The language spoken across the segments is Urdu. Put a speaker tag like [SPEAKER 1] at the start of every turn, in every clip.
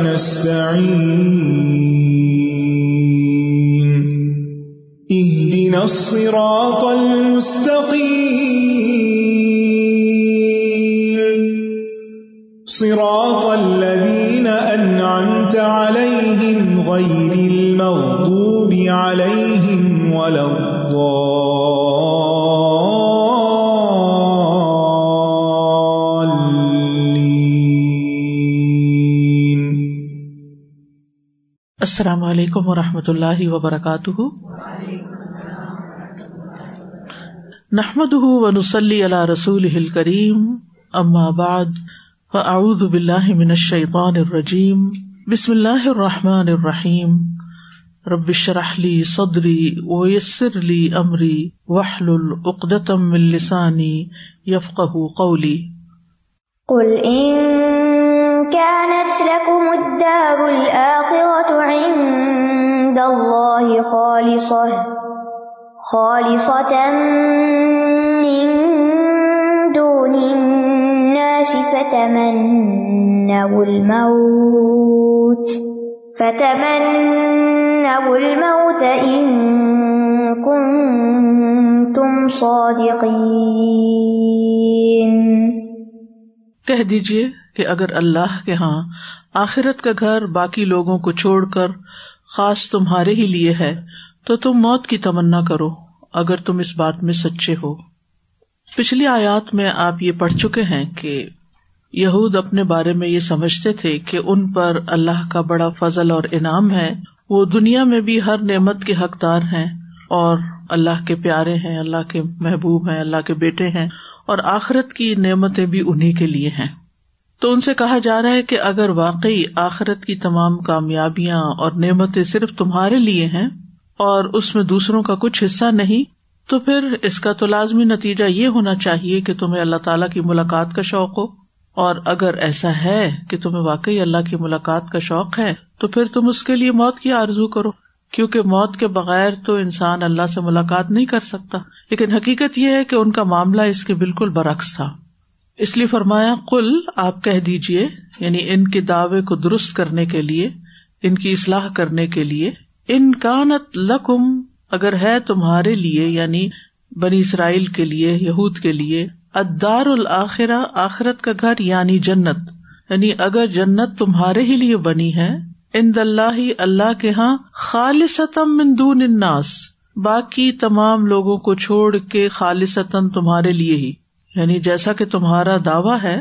[SPEAKER 1] وإياك نستعين اهدنا الصراط المستقيم.
[SPEAKER 2] السلام علیکم و رحمۃ اللہ وبرکاتہ۔ نحمد و نسلی علی رسول کریم اما بعد، فاعوذ باللہ من الشیطان الرجیم۔ بسم اللہ الرحمٰن الرحیم۔ ربش رحلی صدری ویسر لی امری وحل العقدم السانی یفق قولی۔
[SPEAKER 3] قل إن كانت لكم الدار الآخرة عند الله خالصة خالصة من دون الناس فتمنوا الموت فتمنوا الموت إن كنتم صادقين.
[SPEAKER 2] کہہ دیجیے کہ اگر اللہ کے ہاں آخرت کا گھر باقی لوگوں کو چھوڑ کر خاص تمہارے ہی لیے ہے، تو تم موت کی تمنا کرو، اگر تم اس بات میں سچے ہو۔ پچھلی آیات میں آپ یہ پڑھ چکے ہیں کہ یہود اپنے بارے میں یہ سمجھتے تھے کہ ان پر اللہ کا بڑا فضل اور انعام ہے۔ وہ دنیا میں بھی ہر نعمت کے حقدار ہیں اور اللہ کے پیارے ہیں، اللہ کے محبوب ہیں، اللہ کے بیٹے ہیں اور آخرت کی نعمتیں بھی انہیں کے لیے ہیں۔ تو ان سے کہا جا رہا ہے کہ اگر واقعی آخرت کی تمام کامیابیاں اور نعمتیں صرف تمہارے لیے ہیں اور اس میں دوسروں کا کچھ حصہ نہیں، تو پھر اس کا تو لازمی نتیجہ یہ ہونا چاہیے کہ تمہیں اللہ تعالیٰ کی ملاقات کا شوق ہو۔ اور اگر ایسا ہے کہ تمہیں واقعی اللہ کی ملاقات کا شوق ہے، تو پھر تم اس کے لیے موت کی آرزو کرو۔ کیونکہ موت کے بغیر تو انسان اللہ سے ملاقات نہیں کر سکتا۔ لیکن حقیقت یہ ہے کہ ان کا معاملہ اس کے بالکل برعکس تھا۔ اس لیے فرمایا کل آپ کہہ دیجیے یعنی ان کے دعوے کو درست کرنے کے لیے، ان کی اصلاح کرنے کے لیے، ان کانت لکم، اگر ہے تمہارے لیے یعنی بنی اسرائیل کے لیے، یہود کے لیے ادار الآخرہ آخرت کا گھر یعنی جنت۔ یعنی اگر جنت تمہارے ہی لیے بنی ہے ان اللہ اللہ کے یہاں خالصتم من دون الناس، باقی تمام لوگوں کو چھوڑ کے خالصتاً تمہارے لیے ہی۔ یعنی جیسا کہ تمہارا دعویٰ ہے،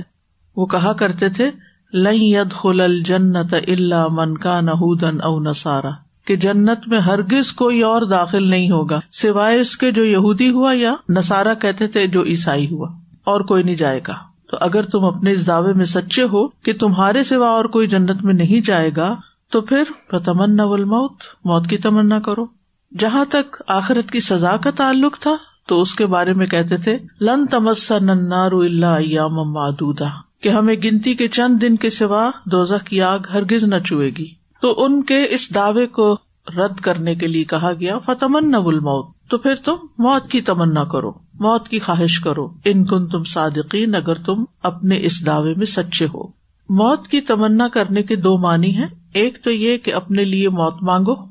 [SPEAKER 2] وہ کہا کرتے تھے لئی ید خل الجنت اللہ من کا نہودن او نسارا کہ جنت میں ہرگز کوئی اور داخل نہیں ہوگا، سوائے اس کے جو یہودی ہوا یا نسارا کہتے تھے جو عیسائی ہوا، اور کوئی نہیں جائے گا۔ تو اگر تم اپنے اس دعوے میں سچے ہو کہ تمہارے سوا اور کوئی جنت میں نہیں جائے گا، تو پھر تمنا موت موت کی تمنا کرو۔ جہاں تک آخرت کی سزا کا تعلق تھا تو اس کے بارے میں کہتے تھے، لن تمسا ننار اللہ ایام مادودا کہ ہمیں گنتی کے چند دن کے سوا دوزہ کی آگ ہرگز نہ چوئے گی۔ تو ان کے اس دعوے کو رد کرنے کے لیے کہا گیا فتمن موت تو پھر تم موت کی تمنا کرو، موت کی خواہش کرو۔ ان کن تم صادقین، اگر تم اپنے اس دعوے میں سچے ہو۔ موت کی تمنا کرنے کے دو معنی ہیں۔ ایک تو یہ کہ اپنے لیے موت مانگو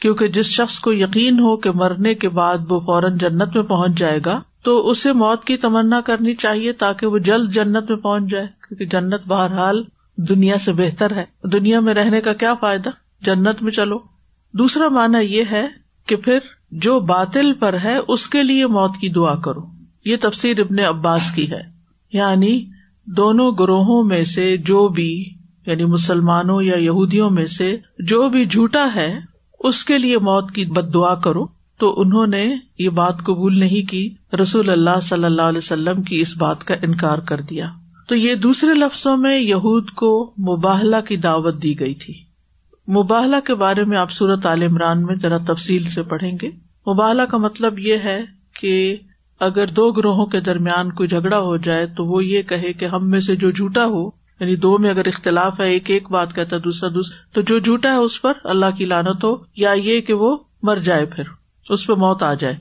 [SPEAKER 2] کیونکہ جس شخص کو یقین ہو کہ مرنے کے بعد وہ فوراً جنت میں پہنچ جائے گا، تو اسے موت کی تمنا کرنی چاہیے تاکہ وہ جلد جنت میں پہنچ جائے، کیونکہ جنت بہرحال دنیا سے بہتر ہے۔ دنیا میں رہنے کا کیا فائدہ؟ جنت میں چلو۔ دوسرا مانا یہ ہے کہ پھر جو باطل پر ہے، اس کے لیے موت کی دعا کرو۔ یہ تفسیر ابن عباس کی ہے۔ یعنی دونوں گروہوں میں سے جو بھی یعنی مسلمانوں یا یہودیوں میں سے جو بھی جھوٹا ہے اس کے لیے موت کی بد دعا کرو۔ تو انہوں نے یہ بات قبول نہیں کی۔ رسول اللہ صلی اللہ علیہ وسلم کی اس بات کا انکار کر دیا۔ تو یہ دوسرے لفظوں میں یہود کو مباہلا کی دعوت دی گئی تھی۔ مباہلا کے بارے میں آپ صورت عال عمران میں ذرا تفصیل سے پڑھیں گے۔ مباہلا کا مطلب یہ ہے کہ اگر دو گروہوں کے درمیان کوئی جھگڑا ہو جائے تو وہ یہ کہے کہ ہم میں سے جو جھوٹا ہو یعنی دو میں اگر اختلاف ہے، ایک ایک بات کہتا ہے، دوسرا دوسرا، تو جو جھوٹا ہے اس پر اللہ کی لانت ہو، یا یہ کہ وہ مر جائے پھر، اس پہ موت آ جائے۔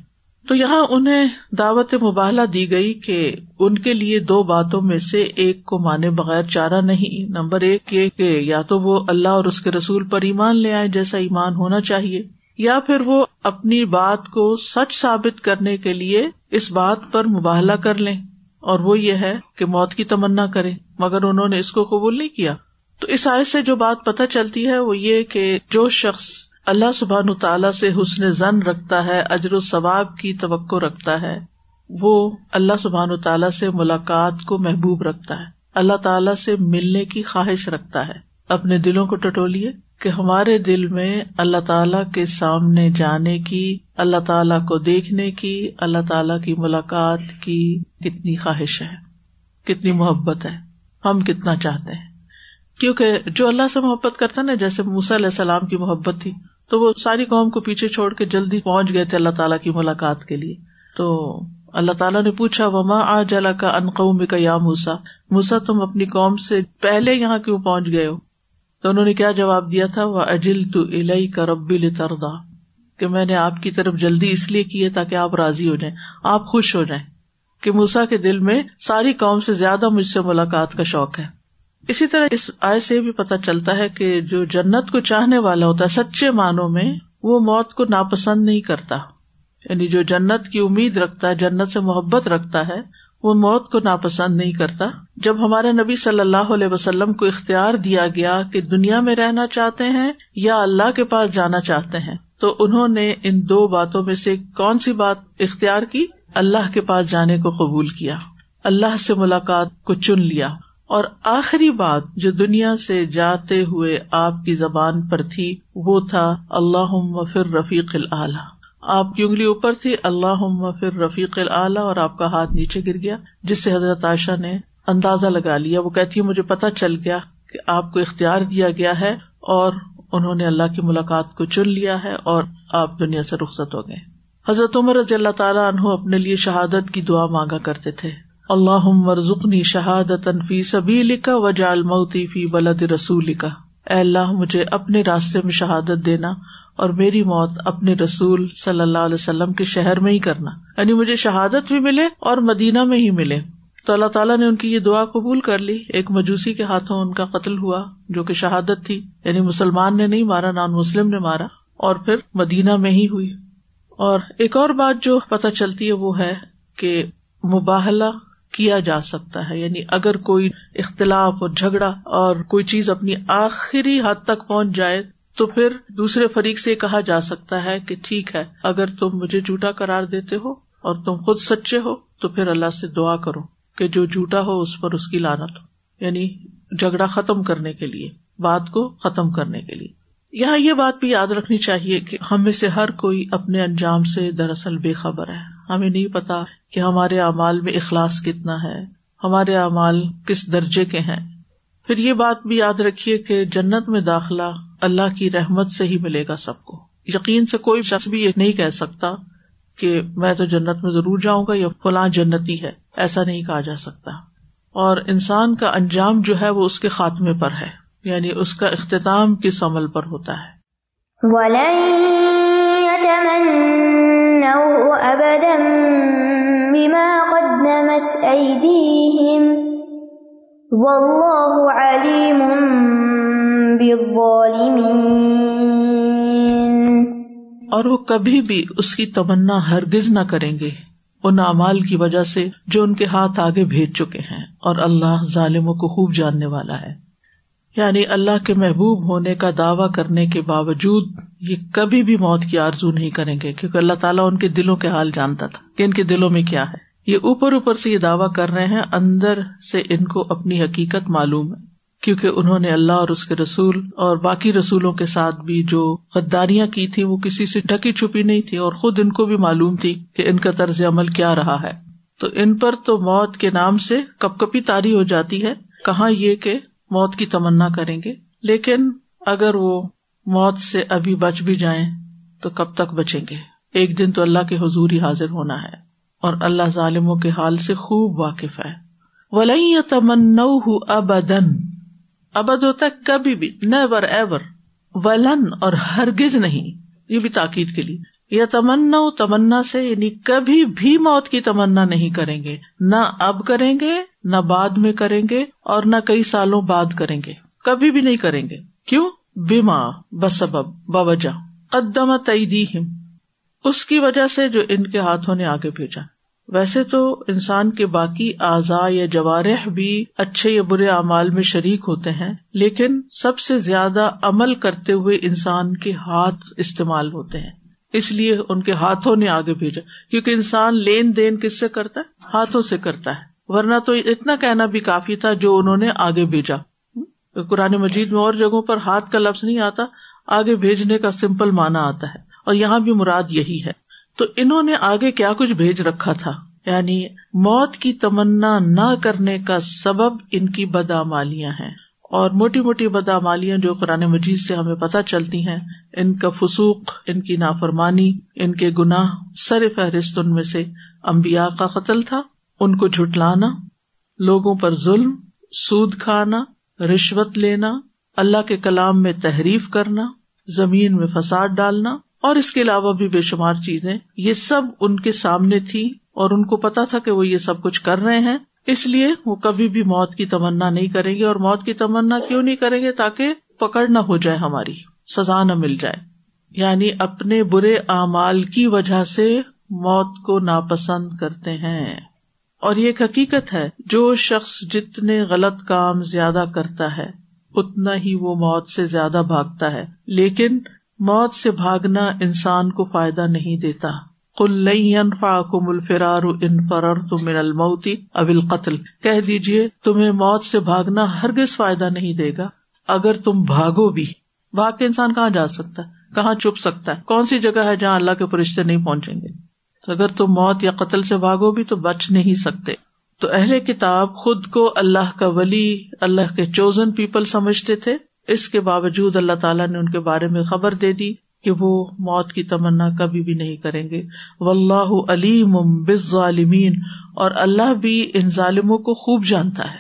[SPEAKER 2] تو یہاں انہیں دعوت مباہلا دی گئی کہ ان کے لیے دو باتوں میں سے ایک کو مانے بغیر چارہ نہیں، نمبر ایک یہ کہ یا تو وہ اللہ اور اس کے رسول پر ایمان لے آئے جیسا ایمان ہونا چاہیے، یا پھر وہ اپنی بات کو سچ ثابت کرنے کے لیے اس بات پر مباہلا کر لیں۔ اور وہ یہ ہے کہ موت کی تمنا کرے۔ مگر انہوں نے اس کو قبول نہیں کیا۔ تو اس آئے سے جو بات پتہ چلتی ہے وہ یہ کہ جو شخص اللہ سبحان تعالیٰ سے حسن زن رکھتا ہے، اجر و ثواب کی توقع رکھتا ہے، وہ اللہ سبحان تعالیٰ سے ملاقات کو محبوب رکھتا ہے۔ اللہ تعالیٰ سے ملنے کی خواہش رکھتا ہے۔ اپنے دلوں کو ٹٹولیے کہ ہمارے دل میں اللہ تعالی کے سامنے جانے کی، اللہ تعالیٰ کو دیکھنے کی، اللہ تعالیٰ کی ملاقات کی کتنی خواہش ہے، کتنی محبت ہے، ہم کتنا چاہتے ہیں۔ کیونکہ جو اللہ سے محبت کرتا نا، جیسے موسیٰ علیہ السلام کی محبت تھی، تو وہ ساری قوم کو پیچھے چھوڑ کے جلدی پہنچ گئے تھے اللہ تعالیٰ کی ملاقات کے لیے۔ تو اللہ تعالیٰ نے پوچھا، وما آ جلا کا ان قوم کا یا موسا موسا تم اپنی قوم سے پہلے یہاں کیوں پہنچ گئے ہو؟ تو انہوں نے کیا جواب دیا تھا؟ وہ اجل تو الہی کا ربی تردا کہ میں نے آپ کی طرف جلدی اس لیے کی ہے تاکہ آپ راضی ہو جائیں، آپ خوش ہو جائیں۔ کہ موسا کے دل میں ساری قوم سے زیادہ مجھ سے ملاقات کا شوق ہے۔ اسی طرح اس آئے سے بھی پتا چلتا ہے کہ جو جنت کو چاہنے والا ہوتا ہے، سچے معنوں میں وہ موت کو ناپسند نہیں کرتا۔ یعنی جو جنت کی امید رکھتا ہے، جنت سے محبت رکھتا ہے وہ موت کو ناپسند نہیں کرتا۔ جب ہمارے نبی صلی اللہ علیہ وسلم کو اختیار دیا گیا کہ دنیا میں رہنا چاہتے ہیں یا اللہ کے پاس جانا چاہتے ہیں، تو انہوں نے ان دو باتوں میں سے کون سی بات اختیار کی؟ اللہ کے پاس جانے کو قبول کیا، اللہ سے ملاقات کو چن لیا۔ اور آخری بات جو دنیا سے جاتے ہوئے آپ کی زبان پر تھی، وہ تھا اللہ فر رفیق العلیٰ آپ کی انگلی اوپر تھی۔ اللہ فر رفیق العلیٰ اور آپ کا ہاتھ نیچے گر گیا، جس سے حضرت عائشہ نے اندازہ لگا لیا۔ وہ کہتی ہے مجھے پتا چل گیا کہ آپ کو اختیار دیا گیا ہے اور انہوں نے اللہ کی ملاقات کو چن لیا ہے اور آپ دنیا سے رخصت ہو گئے۔ حضرت عمر رضی اللہ تعالیٰ عنہ اپنے لیے شہادت کی دعا مانگا کرتے تھے۔ اللہ مرزنی شہادت فی سبھی لکھا و جال موتی فی بلد رسول لکھا اے اللہ، مجھے اپنے راستے میں شہادت دینا اور میری موت اپنے رسول صلی اللہ علیہ وسلم کے شہر میں ہی کرنا۔ یعنی مجھے شہادت بھی ملے اور مدینہ میں ہی ملے۔ تو اللہ تعالیٰ نے ان کی یہ دعا قبول کر لی۔ ایک مجوسی کے ہاتھوں ان کا قتل ہوا جو کہ شہادت تھی۔ یعنی مسلمان نے نہیں مارا، نان مسلم نے مارا۔ اور پھر مدینہ میں ہی ہوئی۔ اور ایک اور بات جو پتہ چلتی ہے وہ ہے کہ مباہلا کیا جا سکتا ہے۔ یعنی اگر کوئی اختلاف اور جھگڑا اور کوئی چیز اپنی آخری حد تک پہنچ جائے تو پھر دوسرے فریق سے کہا جا سکتا ہے کہ ٹھیک ہے، اگر تم مجھے جھوٹا کرار دیتے ہو اور تم خود سچے ہو، تو پھر اللہ سے دعا کرو کہ جو جھوٹا ہو اس پر اس کی لانت ہو۔ یعنی جھگڑا ختم کرنے کے لیے، بات کو ختم کرنے کے لیے۔ یہاں یہ بات بھی یاد رکھنی چاہیے کہ ہم میں سے ہر کوئی اپنے انجام سے دراصل بے خبر ہے۔ ہمیں نہیں پتا کہ ہمارے اعمال میں اخلاص کتنا ہے، ہمارے اعمال کس درجے کے ہیں۔ پھر یہ بات بھی یاد رکھیے کہ جنت میں داخلہ اللہ کی رحمت سے ہی ملے گا سب کو۔ یقین سے کوئی شخص بھی یہ نہیں کہہ سکتا کہ میں تو جنت میں ضرور جاؤں گا یا فلاں جنتی ہے، ایسا نہیں کہا جا سکتا۔ اور انسان کا انجام جو ہے وہ اس کے خاتمے پر ہے یعنی اس کا اختتام کس عمل پر ہوتا ہے۔ اور وہ کبھی بھی اس کی تمنا ہرگز نہ کریں گے۔ ان اعمال کی وجہ سے جو ان کے ہاتھ آگے بھیج چکے ہیں اور اللہ ظالموں کو خوب جاننے والا ہے۔ یعنی اللہ کے محبوب ہونے کا دعوی کرنے کے باوجود یہ کبھی بھی موت کی آرزو نہیں کریں گے، کیونکہ اللہ تعالیٰ ان کے دلوں کے حال جانتا تھا کہ ان کے دلوں میں کیا ہے۔ یہ اوپر اوپر سے یہ دعویٰ کر رہے ہیں، اندر سے ان کو اپنی حقیقت معلوم ہے۔ کیونکہ انہوں نے اللہ اور اس کے رسول اور باقی رسولوں کے ساتھ بھی جو غداریاں کی تھی وہ کسی سے ڈھکی چھپی نہیں تھی اور خود ان کو بھی معلوم تھی کہ ان کا طرز عمل کیا رہا ہے۔ تو ان پر تو موت کے نام سے کپ کپی تاری ہو جاتی ہے۔ کہاں یہ کہ موت کی تمنا کریں گے؟ لیکن اگر وہ موت سے ابھی بچ بھی جائیں تو کب تک بچیں گے؟ ایک دن تو اللہ کے حضور ہی حاضر ہونا ہے۔ اور اللہ ظالموں کے حال سے خوب واقف ہے۔ ولی تمن ابدن ابد ہوتا ہے کبھی بھی نیور ایور ولن اور ہرگز نہیں۔ یہ بھی تاکید کے لیے۔ یا تمنا تمنا سے یعنی کبھی بھی موت کی تمنا نہیں کریں گے۔ نہ اب کریں گے، نہ بعد میں کریں گے، اور نہ کئی سالوں بعد کریں گے۔ کبھی بھی نہیں کریں گے۔ کیوں؟ بیما بسبب باوجہ قدم تعیدی اس کی وجہ سے جو ان کے ہاتھوں نے آگے بھیجا۔ ویسے تو انسان کے باقی اعضاء یا جوارح بھی اچھے یا برے اعمال میں شریک ہوتے ہیں، لیکن سب سے زیادہ عمل کرتے ہوئے انسان کے ہاتھ استعمال ہوتے ہیں۔ اس لیے ان کے ہاتھوں نے آگے بھیجا، کیونکہ انسان لین دین کس سے کرتا ہے؟ ہاتھوں سے کرتا ہے۔ ورنہ تو اتنا کہنا بھی کافی تھا جو انہوں نے آگے بھیجا۔ قرآن مجید میں اور جگہوں پر ہاتھ کا لفظ نہیں آتا، آگے بھیجنے کا سمپل مانا آتا ہے۔ اور یہاں بھی مراد یہی ہے۔ تو انہوں نے آگے کیا کچھ بھیج رکھا تھا؟ یعنی موت کی تمنا نہ کرنے کا سبب ان کی بدامالیاں ہیں۔ اور موٹی موٹی بدامالیاں جو قرآن مجید سے ہمیں پتہ چلتی ہیں، ان کا فسوق، ان کی نافرمانی، ان کے گناہ، سر فہرست ان میں سے امبیا کا قتل تھا۔ ان کو جھٹلانا، لوگوں پر ظلم، سود کھانا، رشوت لینا، اللہ کے کلام میں تحریف کرنا، زمین میں فساد ڈالنا اور اس کے علاوہ بھی بے شمار چیزیں۔ یہ سب ان کے سامنے تھی اور ان کو پتا تھا کہ وہ یہ سب کچھ کر رہے ہیں۔ اس لیے وہ کبھی بھی موت کی تمنا نہیں کریں گے اور موت کی تمنا کیوں نہیں کریں گے؟ تاکہ پکڑ نہ ہو جائے ہماری، سزا نہ مل جائے۔ یعنی اپنے برے اعمال کی وجہ سے موت کو ناپسند کرتے ہیں۔ اور یہ ایک حقیقت ہے، جو شخص جتنے غلط کام زیادہ کرتا ہے، اتنا ہی وہ موت سے زیادہ بھاگتا ہے۔ لیکن موت سے بھاگنا انسان کو فائدہ نہیں دیتا۔ کل کم الفرار ان فرر تم الموتی ابل قتل کہہ دیجیے تمہیں موت سے بھاگنا ہرگز فائدہ نہیں دے گا۔ اگر تم بھاگو بھی بھاگ کے انسان کہاں جا سکتا ہے؟ کہاں چھپ سکتا ہے؟ کون سی جگہ ہے جہاں اللہ کے فرشتے نہیں پہنچیں گے؟ اگر تم موت یا قتل سے بھاگو بھی تو بچ نہیں سکتے۔ تو اہل کتاب خود کو اللہ کا ولی، اللہ کے چوزن پیپل سمجھتے تھے۔ اس کے باوجود اللہ تعالیٰ نے ان کے بارے میں خبر دے دی کہ وہ موت کی تمنا کبھی بھی نہیں کریں گے۔ و اللہ علیم ظالمین اور اللہ بھی ان ظالموں کو خوب جانتا ہے۔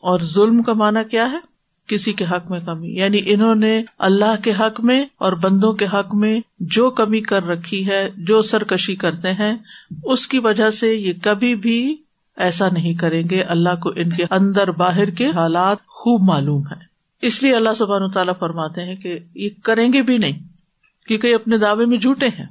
[SPEAKER 2] اور ظلم کا معنی کیا ہے؟ کسی کے حق میں کمی۔ یعنی انہوں نے اللہ کے حق میں اور بندوں کے حق میں جو کمی کر رکھی ہے، جو سرکشی کرتے ہیں، اس کی وجہ سے یہ کبھی بھی ایسا نہیں کریں گے۔ اللہ کو ان کے اندر باہر کے حالات خوب معلوم ہے اس لیے اللہ سبحان تعالیٰ فرماتے ہیں کہ یہ کریں گے بھی نہیں، کیونکہ اپنے دعوے میں جھوٹے ہیں۔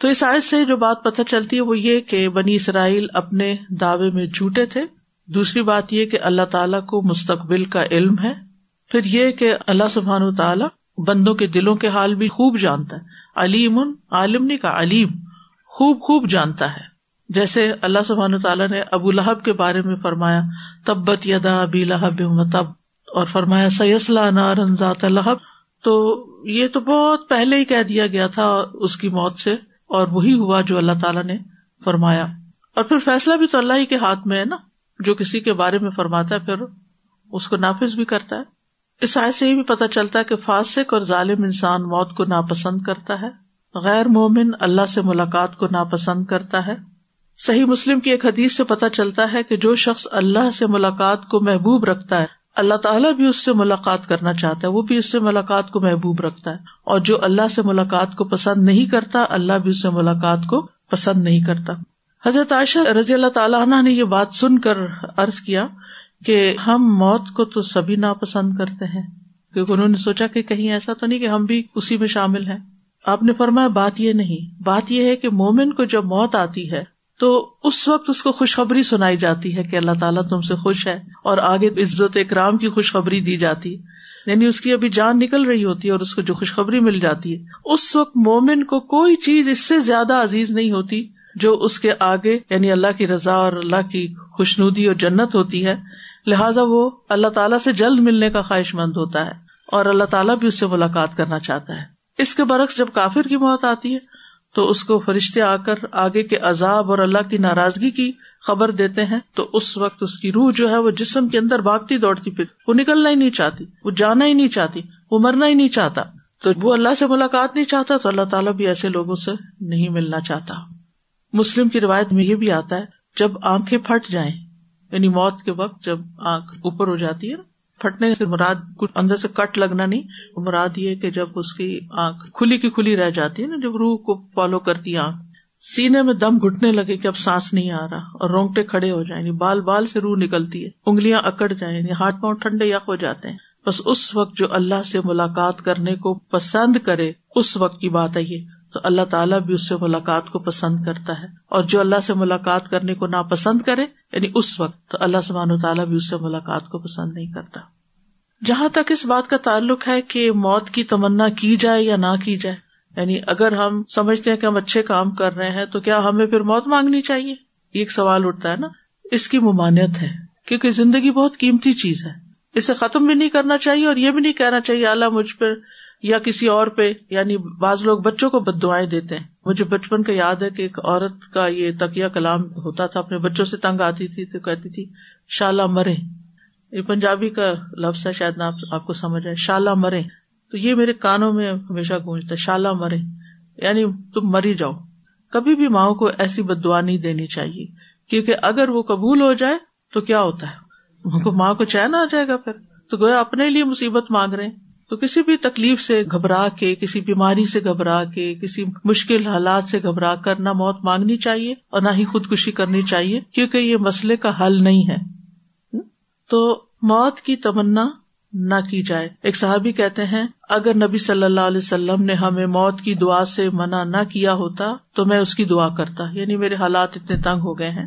[SPEAKER 2] تو اس آیت سے جو بات پتہ چلتی ہے وہ یہ کہ بنی اسرائیل اپنے دعوے میں جھوٹے تھے۔ دوسری بات یہ کہ اللہ تعالیٰ کو مستقبل کا علم ہے۔ پھر یہ کہ اللہ سبحان تعالیٰ بندوں کے دلوں کے حال بھی خوب جانتا ہے۔ علیم، عالم نے کا علیم خوب خوب جانتا ہے۔ جیسے اللہ سبحان تعالیٰ نے ابو لہب کے بارے میں فرمایا، تبت یدا ابی لہب تب۔ اور فرمایا سیسلا نارن ذات الحب تو یہ تو بہت پہلے ہی کہہ دیا گیا تھا اس کی موت سے، اور وہی ہوا جو اللہ تعالیٰ نے فرمایا۔ اور پھر فیصلہ بھی تو اللہ ہی کے ہاتھ میں ہے نا، جو کسی کے بارے میں فرماتا ہے، پھر اس کو نافذ بھی کرتا ہے۔ اس آئے سے یہ بھی پتا چلتا ہے کہ فاسق اور ظالم انسان موت کو ناپسند کرتا ہے۔ غیر مومن اللہ سے ملاقات کو ناپسند کرتا ہے۔ صحیح مسلم کی ایک حدیث سے پتہ چلتا ہے کہ جو شخص اللہ سے ملاقات کو محبوب رکھتا ہے اللہ تعالیٰ بھی اس سے ملاقات کرنا چاہتا ہے، وہ بھی اس سے ملاقات کو محبوب رکھتا ہے۔ اور جو اللہ سے ملاقات کو پسند نہیں کرتا، اللہ بھی اس سے ملاقات کو پسند نہیں کرتا۔ حضرت عائشہ رضی اللہ تعالیٰ عنہ نے یہ بات سن کر عرض کیا کہ ہم موت کو تو سبھی ناپسند کرتے ہیں۔ کیونکہ انہوں نے سوچا کہ کہیں ایسا تو نہیں کہ ہم بھی اسی میں شامل ہیں۔ آپ نے فرمایا، بات یہ نہیں۔ بات یہ ہے کہ مومن کو جب موت آتی ہے تو اس وقت اس کو خوشخبری سنائی جاتی ہے کہ اللہ تعالیٰ تم سے خوش ہے اور آگے عزت اکرام کی خوشخبری دی جاتی یعنی اس کی ابھی جان نکل رہی ہوتی ہے اور اس کو جو خوشخبری مل جاتی ہے۔ اس وقت مومن کو کوئی چیز اس سے زیادہ عزیز نہیں ہوتی جو اس کے آگے یعنی اللہ کی رضا اور اللہ کی خوشنودی اور جنت ہوتی ہے۔ لہٰذا وہ اللہ تعالیٰ سے جلد ملنے کا خواہش مند ہوتا ہے اور اللہ تعالیٰ بھی اس سے ملاقات کرنا چاہتا ہے۔ اس کے برعکس جب کافر کی موت آتی ہے تو اس کو فرشتے آ کر آگے کے عذاب اور اللہ کی ناراضگی کی خبر دیتے ہیں، تو اس وقت اس کی روح جو ہے وہ جسم کے اندر بھاگتی دوڑتی، پھر وہ نکلنا ہی نہیں چاہتی، وہ جانا ہی نہیں چاہتی، وہ مرنا ہی نہیں چاہتا۔ تو وہ اللہ سے ملاقات نہیں چاہتا، تو اللہ تعالیٰ بھی ایسے لوگوں سے نہیں ملنا چاہتا۔ مسلم کی روایت میں یہ بھی آتا ہے، جب آنکھیں پھٹ جائیں یعنی موت کے وقت جب آنکھ اوپر ہو جاتی ہے نا پھٹنے سے مراد کچھ اندر سے کٹ لگنا نہیں مراد یہ کہ جب اس کی آنکھ کھلی کی کھلی رہ جاتی ہے نا، جب روح کو فالو کرتی آنکھ، سینے میں دم گھٹنے لگے کہ اب سانس نہیں آ رہا اور رونگٹے کھڑے ہو جائیں یعنی بال بال سے روح نکلتی ہے، انگلیاں اکڑ جائیں یعنی ہاتھ پاؤں ٹھنڈے یک ہو جاتے ہیں۔ بس اس وقت جو اللہ سے ملاقات کرنے کو پسند کرے، اس وقت کی بات ہے یہ۔ تو اللہ تعالیٰ بھی اس سے ملاقات کو پسند کرتا ہے اور جو اللہ سے ملاقات کرنے کو ناپسند کرے یعنی اس وقت تو اللہ سبحانہ تعالیٰ بھی اس سے ملاقات کو پسند نہیں کرتا۔ جہاں تک اس بات کا تعلق ہے کہ موت کی تمنا کی جائے یا نہ کی جائے یعنی اگر ہم سمجھتے ہیں کہ ہم اچھے کام کر رہے ہیں تو کیا ہمیں پھر موت مانگنی چاہیے؟ یہ ایک سوال اٹھتا ہے نا۔ اس کی ممانعت ہے، کیونکہ زندگی بہت قیمتی چیز ہے۔ اسے ختم بھی نہیں کرنا چاہیے اور یہ بھی نہیں کہنا چاہیے اللہ مجھ پر یا کسی اور پہ یعنی بعض لوگ بچوں کو بد دعائیں دیتے ہیں۔ مجھے بچپن کا یاد ہے کہ ایک عورت کا یہ تکیا کلام ہوتا تھا، اپنے بچوں سے تنگ آتی تھی، تو کہتی تھی شالا مرے یہ پنجابی کا لفظ ہے، شاید آپ کو سمجھ آئے۔ شالا مرے تو یہ میرے کانوں میں ہمیشہ گونجتا ہے شالا مرے یعنی تم مری جاؤ۔ کبھی بھی ماؤں کو ایسی بد دعا نہیں دینی چاہیے۔ کیونکہ اگر وہ قبول ہو جائے تو کیا ہوتا ہے؟ ماں کو چین آ جائے گا پھر۔ تو گویا اپنے لیے مصیبت مانگ رہے تو کسی بھی تکلیف سے گھبرا کے، کسی بیماری سے گھبرا کے، کسی مشکل حالات سے گھبرا کر نہ موت مانگنی چاہیے اور نہ ہی خودکشی کرنی چاہیے، کیونکہ یہ مسئلے کا حل نہیں ہے۔ تو موت کی تمنا نہ کی جائے۔ ایک صحابی کہتے ہیں، اگر نبی صلی اللہ علیہ وسلم نے ہمیں موت کی دعا سے منع نہ کیا ہوتا، تو میں اس کی دعا کرتا۔ یعنی میرے حالات اتنے تنگ ہو گئے ہیں۔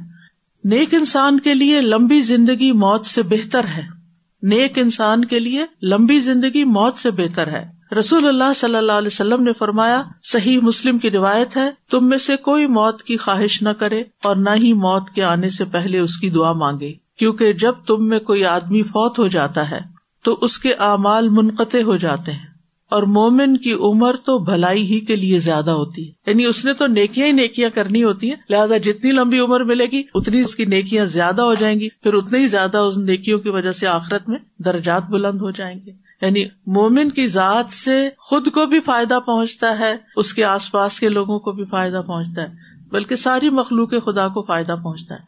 [SPEAKER 2] نیک انسان کے لیے لمبی زندگی موت سے بہتر ہے۔ نیک انسان کے لیے لمبی زندگی موت سے بہتر ہے۔ رسول اللہ صلی اللہ علیہ وسلم نے فرمایا، صحیح مسلم کی روایت ہے، تم میں سے کوئی موت کی خواہش نہ کرے اور نہ ہی موت کے آنے سے پہلے اس کی دعا مانگے۔ کیونکہ جب تم میں کوئی آدمی فوت ہو جاتا ہے، تو اس کے اعمال منقطع ہو جاتے ہیں۔ اور مومن کی عمر تو بھلائی ہی کے لیے زیادہ ہوتی ہے۔ یعنی اس نے تو نیکیاں ہی نیکیاں کرنی ہوتی ہیں۔ لہٰذا جتنی لمبی عمر ملے گی، اتنی اس کی نیکیاں زیادہ ہو جائیں گی۔ پھر اتنے ہی زیادہ اس نیکیوں کی وجہ سے آخرت میں درجات بلند ہو جائیں گے۔ یعنی مومن کی ذات سے خود کو بھی فائدہ پہنچتا ہے، اس کے آس پاس کے لوگوں کو بھی فائدہ پہنچتا ہے۔ بلکہ ساری مخلوق خدا کو فائدہ پہنچتا ہے،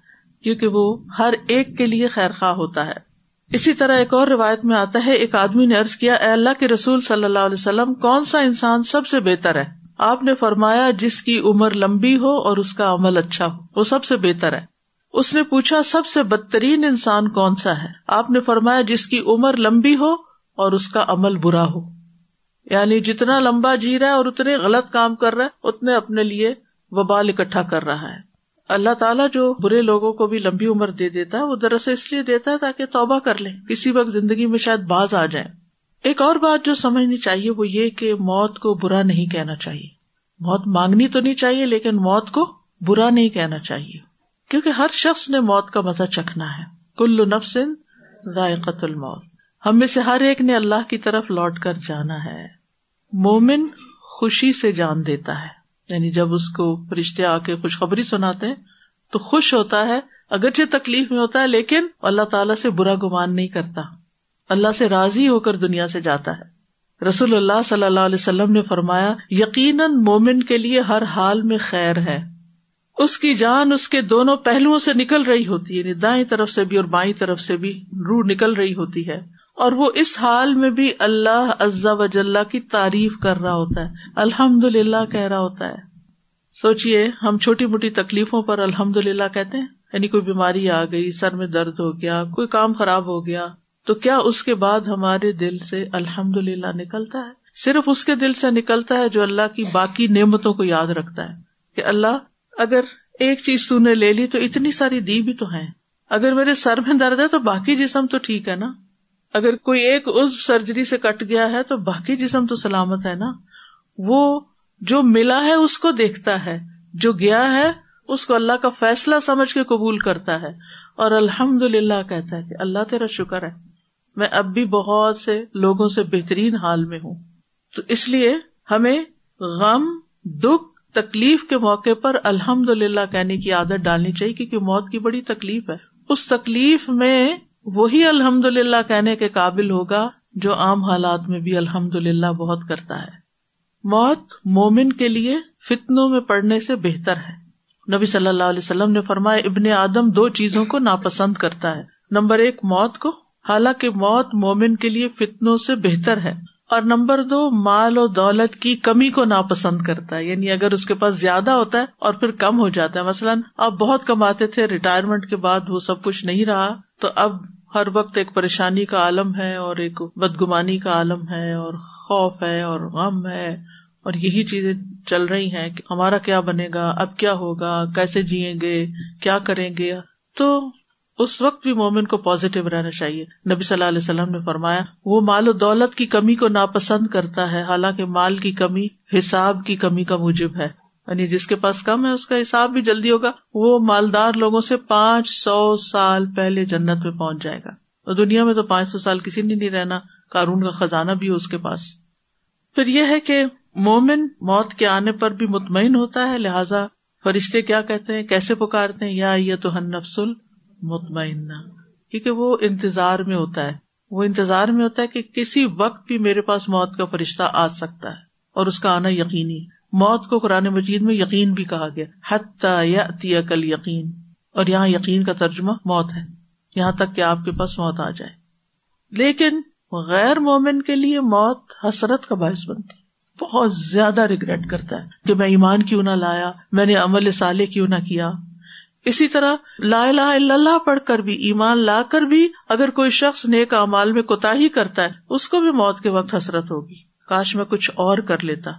[SPEAKER 2] کیونکہ وہ ہر ایک کے لیے خیر خواہ ہوتا ہے۔ اسی طرح ایک اور روایت میں آتا ہے، ایک آدمی نے ارض کیا، اے اللہ کے رسول صلی اللہ علیہ وسلم، کون سا انسان سب سے بہتر ہے؟ آپ نے فرمایا، جس کی عمر لمبی ہو اور اس کا عمل اچھا ہو، وہ سب سے بہتر ہے۔ اس نے پوچھا، سب سے بدترین انسان کون سا ہے؟ آپ نے فرمایا، جس کی عمر لمبی ہو اور اس کا عمل برا ہو۔ یعنی جتنا لمبا جی رہا ہے اور اتنے غلط کام کر رہا ہے، اتنے اپنے لیے وبال اکٹھا کر رہا ہے۔ اللہ تعالیٰ جو برے لوگوں کو بھی لمبی عمر دے دیتا ہے، وہ دراصل اس لیے دیتا ہے تاکہ توبہ کر لے کسی وقت زندگی میں شاید باز آ جائے ایک اور بات جو سمجھنی چاہیے وہ یہ کہ موت کو برا نہیں کہنا چاہیے۔ موت مانگنی تو نہیں چاہیے، لیکن موت کو برا نہیں کہنا چاہیے۔ کیونکہ ہر شخص نے موت کا مزہ چکھنا ہے۔ کل نفس ذائقت الموت۔ ہم میں سے ہر ایک نے اللہ کی طرف لوٹ کر جانا ہے۔ مومن خوشی سے جان دیتا ہے۔ یعنی جب اس کو فرشتے آ کے خوشخبری سناتے ہیں، تو خوش ہوتا ہے، اگرچہ تکلیف میں ہوتا ہے، لیکن اللہ تعالیٰ سے برا گمان نہیں کرتا۔ اللہ سے راضی ہو کر دنیا سے جاتا ہے۔ رسول اللہ صلی اللہ علیہ وسلم نے فرمایا، یقیناً مومن کے لیے ہر حال میں خیر ہے۔ اس کی جان اس کے دونوں پہلوؤں سے نکل رہی ہوتی ہے یعنی دائیں طرف سے بھی اور بائیں طرف سے بھی روح نکل رہی ہوتی ہے۔ اور وہ اس حال میں بھی اللہ عزا وجاللہ کی تعریف کر رہا ہوتا ہے۔ الحمد للہ کہہ رہا ہوتا ہے۔ سوچیے ہم چھوٹی موٹی تکلیفوں پر الحمد للہ کہتے ہیں؟ یعنی کوئی بیماری آ گئی، سر میں درد ہو گیا، کوئی کام خراب ہو گیا، تو کیا اس کے بعد ہمارے دل سے الحمد للہ نکلتا ہے؟ صرف اس کے دل سے نکلتا ہے جو اللہ کی باقی نعمتوں کو یاد رکھتا ہے کہ اللہ، اگر ایک چیز تو نے لے لی تو اتنی ساری دی بھی تو ہے اگر میرے سر میں درد ہے تو باقی جسم تو ٹھیک ہے نا؟ اگر کوئی ایک عزو سرجری سے کٹ گیا ہے تو باقی جسم تو سلامت ہے نا؟ وہ جو ملا ہے اس کو دیکھتا ہے، جو گیا ہے اس کو اللہ کا فیصلہ سمجھ کے قبول کرتا ہے۔ اور الحمد للہ کہتا ہے کہ اللہ تیرا شکر ہے۔ میں اب بھی بہت سے لوگوں سے بہترین حال میں ہوں۔ تو اس لیے ہمیں غم، دکھ، تکلیف کے موقع پر الحمد للہ کہنے کی عادت ڈالنی چاہیے، کیونکہ موت کی بڑی تکلیف ہے۔ اس تکلیف میں وہی الحمد للہ کہنے کے قابل ہوگا جو عام حالات میں بھی الحمد للہ بہت کرتا ہے۔ موت مومن کے لیے فتنوں میں پڑنے سے بہتر ہے۔ نبی صلی اللہ علیہ وسلم نے فرمایا، ابن آدم دو چیزوں کو ناپسند کرتا ہے۔ نمبر ایک، موت کو۔ حالانکہ موت مومن کے لیے فتنوں سے بہتر ہے۔ اور نمبر دو، مال و دولت کی کمی کو ناپسند کرتا ہے۔ یعنی اگر اس کے پاس زیادہ ہوتا ہے اور پھر کم ہو جاتا ہے۔ مثلاً آپ بہت کماتے تھے ریٹائرمنٹ کے بعد وہ سب کچھ نہیں رہا، تو اب ہر وقت ایک پریشانی کا عالم ہے اور ایک بدگمانی کا عالم ہے اور خوف ہے اور غم ہے اور یہی چیزیں چل رہی ہیں کہ ہمارا کیا بنے گا، اب کیا ہوگا، کیسے جیئیں گے، کیا کریں گے؟ تو اس وقت بھی مومن کو پازیٹو رہنا چاہیے۔ نبی صلی اللہ علیہ وسلم نے فرمایا، وہ مال و دولت کی کمی کو ناپسند کرتا ہے، حالانکہ مال کی کمی، حساب کی کمی کا موجب ہے۔ یعنی جس کے پاس کم ہے، اس کا حساب بھی جلدی ہوگا۔ وہ مالدار لوگوں سے پانچ سو سال پہلے جنت میں پہنچ جائے گا۔ اور دنیا میں تو پانچ سو سال کسی نے نہیں رہنا۔ کارون کا خزانہ بھی ہو اس کے پاس۔ پھر یہ ہے کہ مومن موت کے آنے پر بھی مطمئن ہوتا ہے۔ لہذا فرشتے کیا کہتے ہیں؟ کیسے پکارتے ہیں؟ یا یہ تو ہن نفسل مطمئن کیونکہ وہ انتظار میں ہوتا ہے۔ وہ انتظار میں ہوتا ہے کہ کسی وقت بھی میرے پاس موت کا فرشتہ آ سکتا ہے اور اس کا آنا یقینی موت کو قرآن مجید میں یقین بھی کہا گیا۔ حتی یا کل یقین اور یہاں یقین کا ترجمہ موت ہے۔ یہاں تک کہ آپ کے پاس موت آ جائے۔ لیکن غیر مومن کے لیے موت حسرت کا باعث بنتی۔ بہت زیادہ ریگریٹ کرتا ہے کہ میں ایمان کیوں نہ لایا، میں نے عمل سالے کیوں نہ کیا۔ اسی طرح لا الہ الا اللہ پڑھ کر بھی، ایمان لا کر بھی اگر کوئی شخص نیک امال میں کوتا ہی کرتا ہے، اس کو بھی موت کے وقت حسرت ہوگی۔ کاش میں کچھ اور کر لیتا۔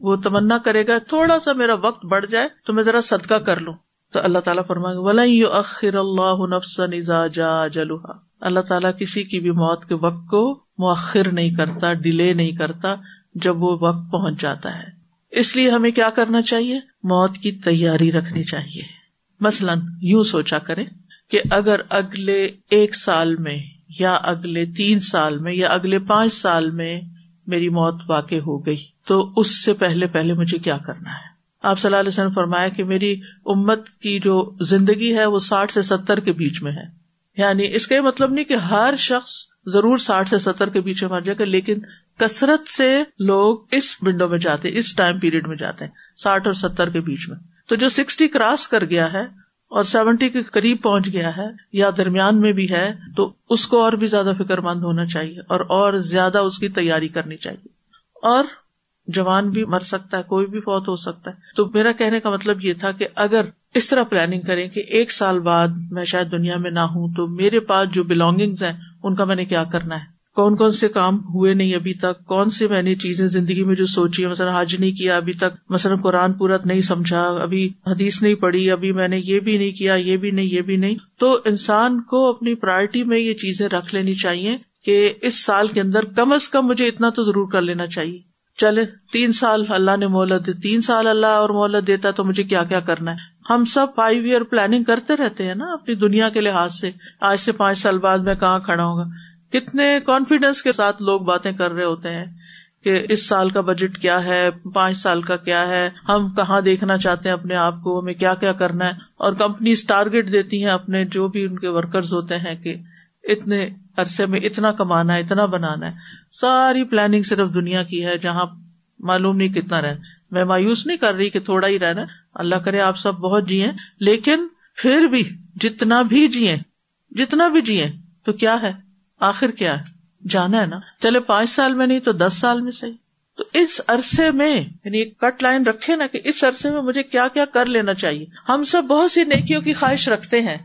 [SPEAKER 2] وہ تمنا کرے گا، تھوڑا سا میرا وقت بڑھ جائے تو میں ذرا صدقہ کر لوں۔ تو اللہ تعالیٰ فرمائے ولا اخر اللہ نفسن جا جلوہا اللہ تعالیٰ کسی کی بھی موت کے وقت کو مؤخر نہیں کرتا ڈیلے نہیں کرتا جب وہ وقت پہنچ جاتا ہے۔ اس لیے ہمیں کیا کرنا چاہیے؟ موت کی تیاری رکھنی چاہیے۔ مثلاً یوں سوچا کرے کہ اگر اگلے ایک سال میں یا اگلے تین سال میں یا اگلے پانچ سال میں میری موت واقع ہو گئی۔ تو اس سے پہلے پہلے مجھے کیا کرنا ہے؟ آپ صلی اللہ علیہ وسلم فرمایا کہ میری امت کی جو زندگی ہے وہ ساٹھ سے ستر کے بیچ میں ہے۔ یعنی اس کا یہ مطلب نہیں کہ ہر شخص ضرور ساٹھ سے ستر کے بیچ میں مر جائے گا، لیکن کثرت سے لوگ اس ونڈو میں جاتے اس ٹائم پیریڈ میں جاتے ہیں، ساٹھ اور ستر کے بیچ میں۔ تو جو سکسٹی کراس کر گیا ہے اور سیونٹی کے قریب پہنچ گیا ہے یا درمیان میں بھی ہے، تو اس کو اور بھی زیادہ فکر مند ہونا چاہیے اور اور زیادہ اس کی تیاری کرنی چاہیے۔ اور جوان بھی مر سکتا ہے، کوئی بھی فوت ہو سکتا ہے۔ تو میرا کہنے کا مطلب یہ تھا کہ اگر اس طرح پلاننگ کریں کہ ایک سال بعد میں شاید دنیا میں نہ ہوں، تو میرے پاس جو بلونگنگز ہیں، ان کا میں نے کیا کرنا ہے؟ کون کون سے کام ہوئے نہیں ابھی تک؟ کون سی میں نے چیزیں زندگی میں جو سوچی ہے مثلاً حج نہیں کیا ابھی تک، مثلاً قرآن پورت نہیں سمجھا، ابھی حدیث نہیں پڑھی، ابھی میں نے یہ بھی نہیں کیا، یہ بھی نہیں، یہ بھی نہیں۔ تو انسان کو اپنی پرائرٹی میں یہ چیزیں رکھ لینی چاہیے کہ اس سال کے اندر کم از کم مجھے اتنا تو ضرور کر لینا چاہیے۔ چلے، تین سال اللہ نے مہلت دی، تین سال اللہ اور مہلت دیتا تو مجھے کیا کیا کرنا ہے؟ ہم سب فائیو ایئر پلاننگ کرتے رہتے ہیں نا اپنی دنیا کے لحاظ سے۔ آج سے پانچ سال بعد میں کہاں کھڑا ہوں گا؟ کتنے کانفیڈینس کے ساتھ لوگ باتیں کر رہے ہوتے ہیں کہ اس سال کا بجٹ کیا ہے، پانچ سال کا کیا ہے، ہم کہاں دیکھنا چاہتے ہیں اپنے آپ کو، ہمیں کیا کیا کرنا ہے؟ اور کمپنیز ٹارگیٹ دیتی ہیں اپنے جو بھی ان کے ورکرز ہوتے ہیں کہ اتنے عرصے میں اتنا کمانا ہے، اتنا بنانا ہے۔ ساری پلاننگ صرف دنیا کی ہے، جہاں معلوم نہیں کتنا رہنا میں مایوس نہیں کر رہی کہ تھوڑا ہی رہنا اللہ کرے، آپ سب بہت جیے۔ لیکن پھر بھی جتنا بھی جیے، جتنا بھی جیے، تو کیا ہے؟ آخر کیا ہے؟ جانا ہے نا۔ چلے، پانچ سال میں نہیں تو دس سال میں صحیح۔ تو اس عرصے میں یعنی ایک کٹ لائن رکھے نا کہ اس عرصے میں مجھے کیا کیا کر لینا چاہیے۔ ہم سب بہت سی نیکیوں کی خواہش رکھتے ہیں۔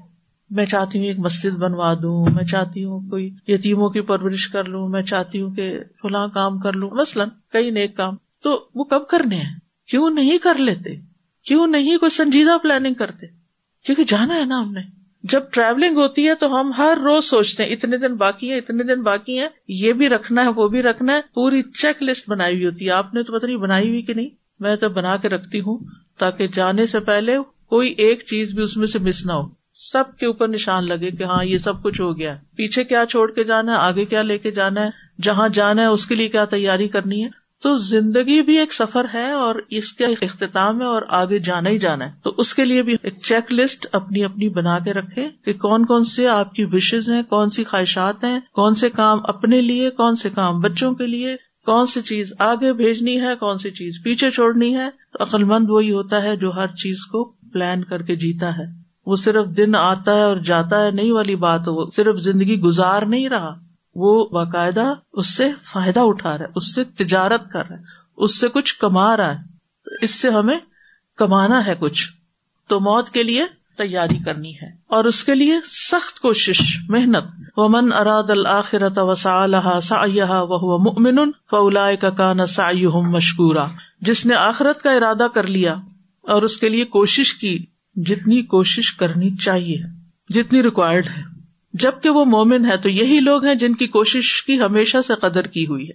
[SPEAKER 2] میں چاہتی ہوں ایک مسجد بنوا دوں، میں چاہتی ہوں کوئی یتیموں کی پرورش کر لوں، میں چاہتی ہوں کہ فلاں کام کر لوں۔ مثلاً کئی نیک کام۔ تو وہ کب کرنے ہیں؟ کیوں نہیں کر لیتے؟ کیوں نہیں کوئی سنجیدہ پلاننگ کرتے؟ کیونکہ جانا ہے نا ہم نے۔ جب ٹریولنگ ہوتی ہے تو ہم ہر روز سوچتے ہیں، اتنے دن باقی ہے اتنے دن باقی ہے یہ بھی رکھنا ہے، وہ بھی رکھنا ہے، پوری چیک لسٹ بنائی ہوئی ہوتی ہے۔ آپ نے تو پتہ نہیں بنائی ہوئی کہ نہیں؟ میں تو بنا کے رکھتی ہوں تاکہ جانے سے پہلے کوئی ایک چیز بھی اس میں سے مس نہ ہو۔ سب کے اوپر نشان لگے کہ ہاں یہ سب کچھ ہو گیا۔ پیچھے کیا چھوڑ کے جانا ہے؟ آگے کیا لے کے جانا ہے؟ جہاں جانا ہے، اس کے لیے کیا تیاری کرنی ہے؟ تو زندگی بھی ایک سفر ہے اور اس کا ایک اختتام ہے اور آگے جانا ہی جانا ہے۔ تو اس کے لیے بھی ایک چیک لسٹ اپنی اپنی بنا کے رکھے کہ کون کون سے آپ کی وشز ہیں، کون سی خواہشات ہیں، کون سے کام اپنے لیے، کون سے کام بچوں کے لیے، کون سی چیز آگے بھیجنی ہے، کون سی چیز پیچھے چھوڑنی ہے۔ تو عقل مند وہی ہوتا ہے جو ہر چیز کو پلان کر کے جیتا ہے۔ وہ صرف دن آتا ہے اور جاتا ہے نہیں والی بات، وہ صرف زندگی گزار نہیں رہا، وہ باقاعدہ اس سے فائدہ اٹھا رہا ہے، اس سے تجارت کر رہا ہے، اس سے کچھ کما رہا ہے، اس سے ہمیں کمانا ہے کچھ۔ تو موت کے لیے تیاری کرنی ہے۔ اور اس کے لیے سخت کوشش، محنت۔ و من اراد الآخرت وسا سا وہ مؤمن فلا کا کان سا مشکورا جس نے آخرت کا ارادہ کر لیا اور اس کے لیے کوشش کی جتنی کوشش کرنی چاہیے، جتنی ریکوائرڈ ہے۔ جبکہ وہ مومن ہے تو یہی لوگ ہیں جن کی کوشش کی ہمیشہ سے قدر کی ہوئی ہے۔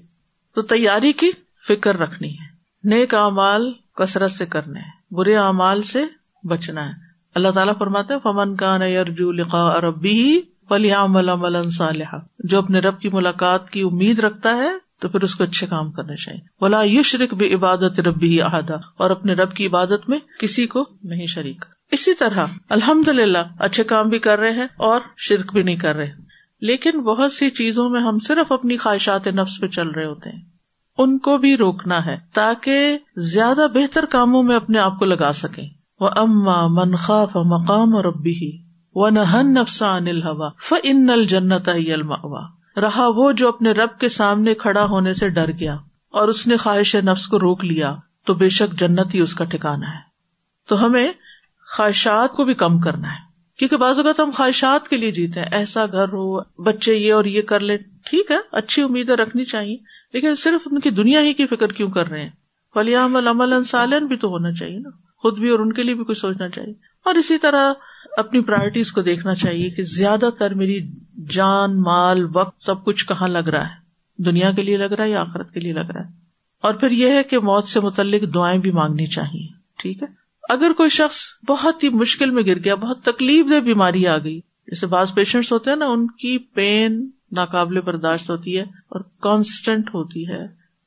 [SPEAKER 2] تو تیاری کی فکر رکھنی ہے۔ نیک اعمال کثرت سے کرنے ہیں، برے اعمال سے بچنا ہے۔ اللہ تعالیٰ فرماتے فمن کا ارجو لقا ربی پلیا ملن صالحہ جو اپنے رب کی ملاقات کی امید رکھتا ہے تو پھر اس کو اچھے کام کرنے چاہیے۔ بلا یو شرک بھی عبادت ربی احدہ اور اپنے رب کی عبادت میں کسی کو نہیں شریک۔ اسی طرح الحمد للہ اچھے کام بھی کر رہے ہیں اور شرک بھی نہیں کر رہے۔ لیکن بہت سی چیزوں میں ہم صرف اپنی خواہشات نفس پہ چل رہے ہوتے ہیں۔ ان کو بھی روکنا ہے تاکہ زیادہ بہتر کاموں میں اپنے آپ کو لگا سکیں۔ وہ اما منخواف مقام اور ابی ہی و نہن نفسان الحوا ف ان الجنت رہا وہ جو اپنے رب کے سامنے کھڑا ہونے سے ڈر گیا اور اس نے خواہش نفس کو روک لیا، تو بے شک جنت ہی اس کا ٹھکانا ہے۔ تو ہمیں خواہشات کو بھی کم کرنا ہے۔ کیونکہ بعض اوقات ہم خواہشات کے لیے جیتے ہیں۔ ایسا گھر ہو، بچے یہ اور یہ کر لیں ٹھیک ہے، اچھی امیدیں رکھنی چاہیے۔ لیکن صرف ان کی دنیا ہی کی فکر کیوں کر رہے ہیں؟ فلیام عمل سالن بھی تو ہونا چاہیے نا۔ خود بھی اور ان کے لیے بھی کچھ سوچنا چاہیے۔ اور اسی طرح اپنی پرائرٹیز کو دیکھنا چاہیے کہ زیادہ تر میری جان، مال، وقت سب کچھ کہاں لگ رہا ہے؟ دنیا کے لیے لگ رہا ہے یا آخرت کے لیے لگ رہا ہے؟ اور پھر یہ ہے کہ موت سے متعلق دعائیں بھی مانگنی چاہیے۔ ٹھیک ہے؟ اگر کوئی شخص بہت ہی مشکل میں گر گیا، بہت تکلیف دہ بیماری آ گئی، جیسے بعض پیشنٹس ہوتے ہیں نا، ان کی پین ناقابل برداشت ہوتی ہے اور کانسٹنٹ ہوتی ہے،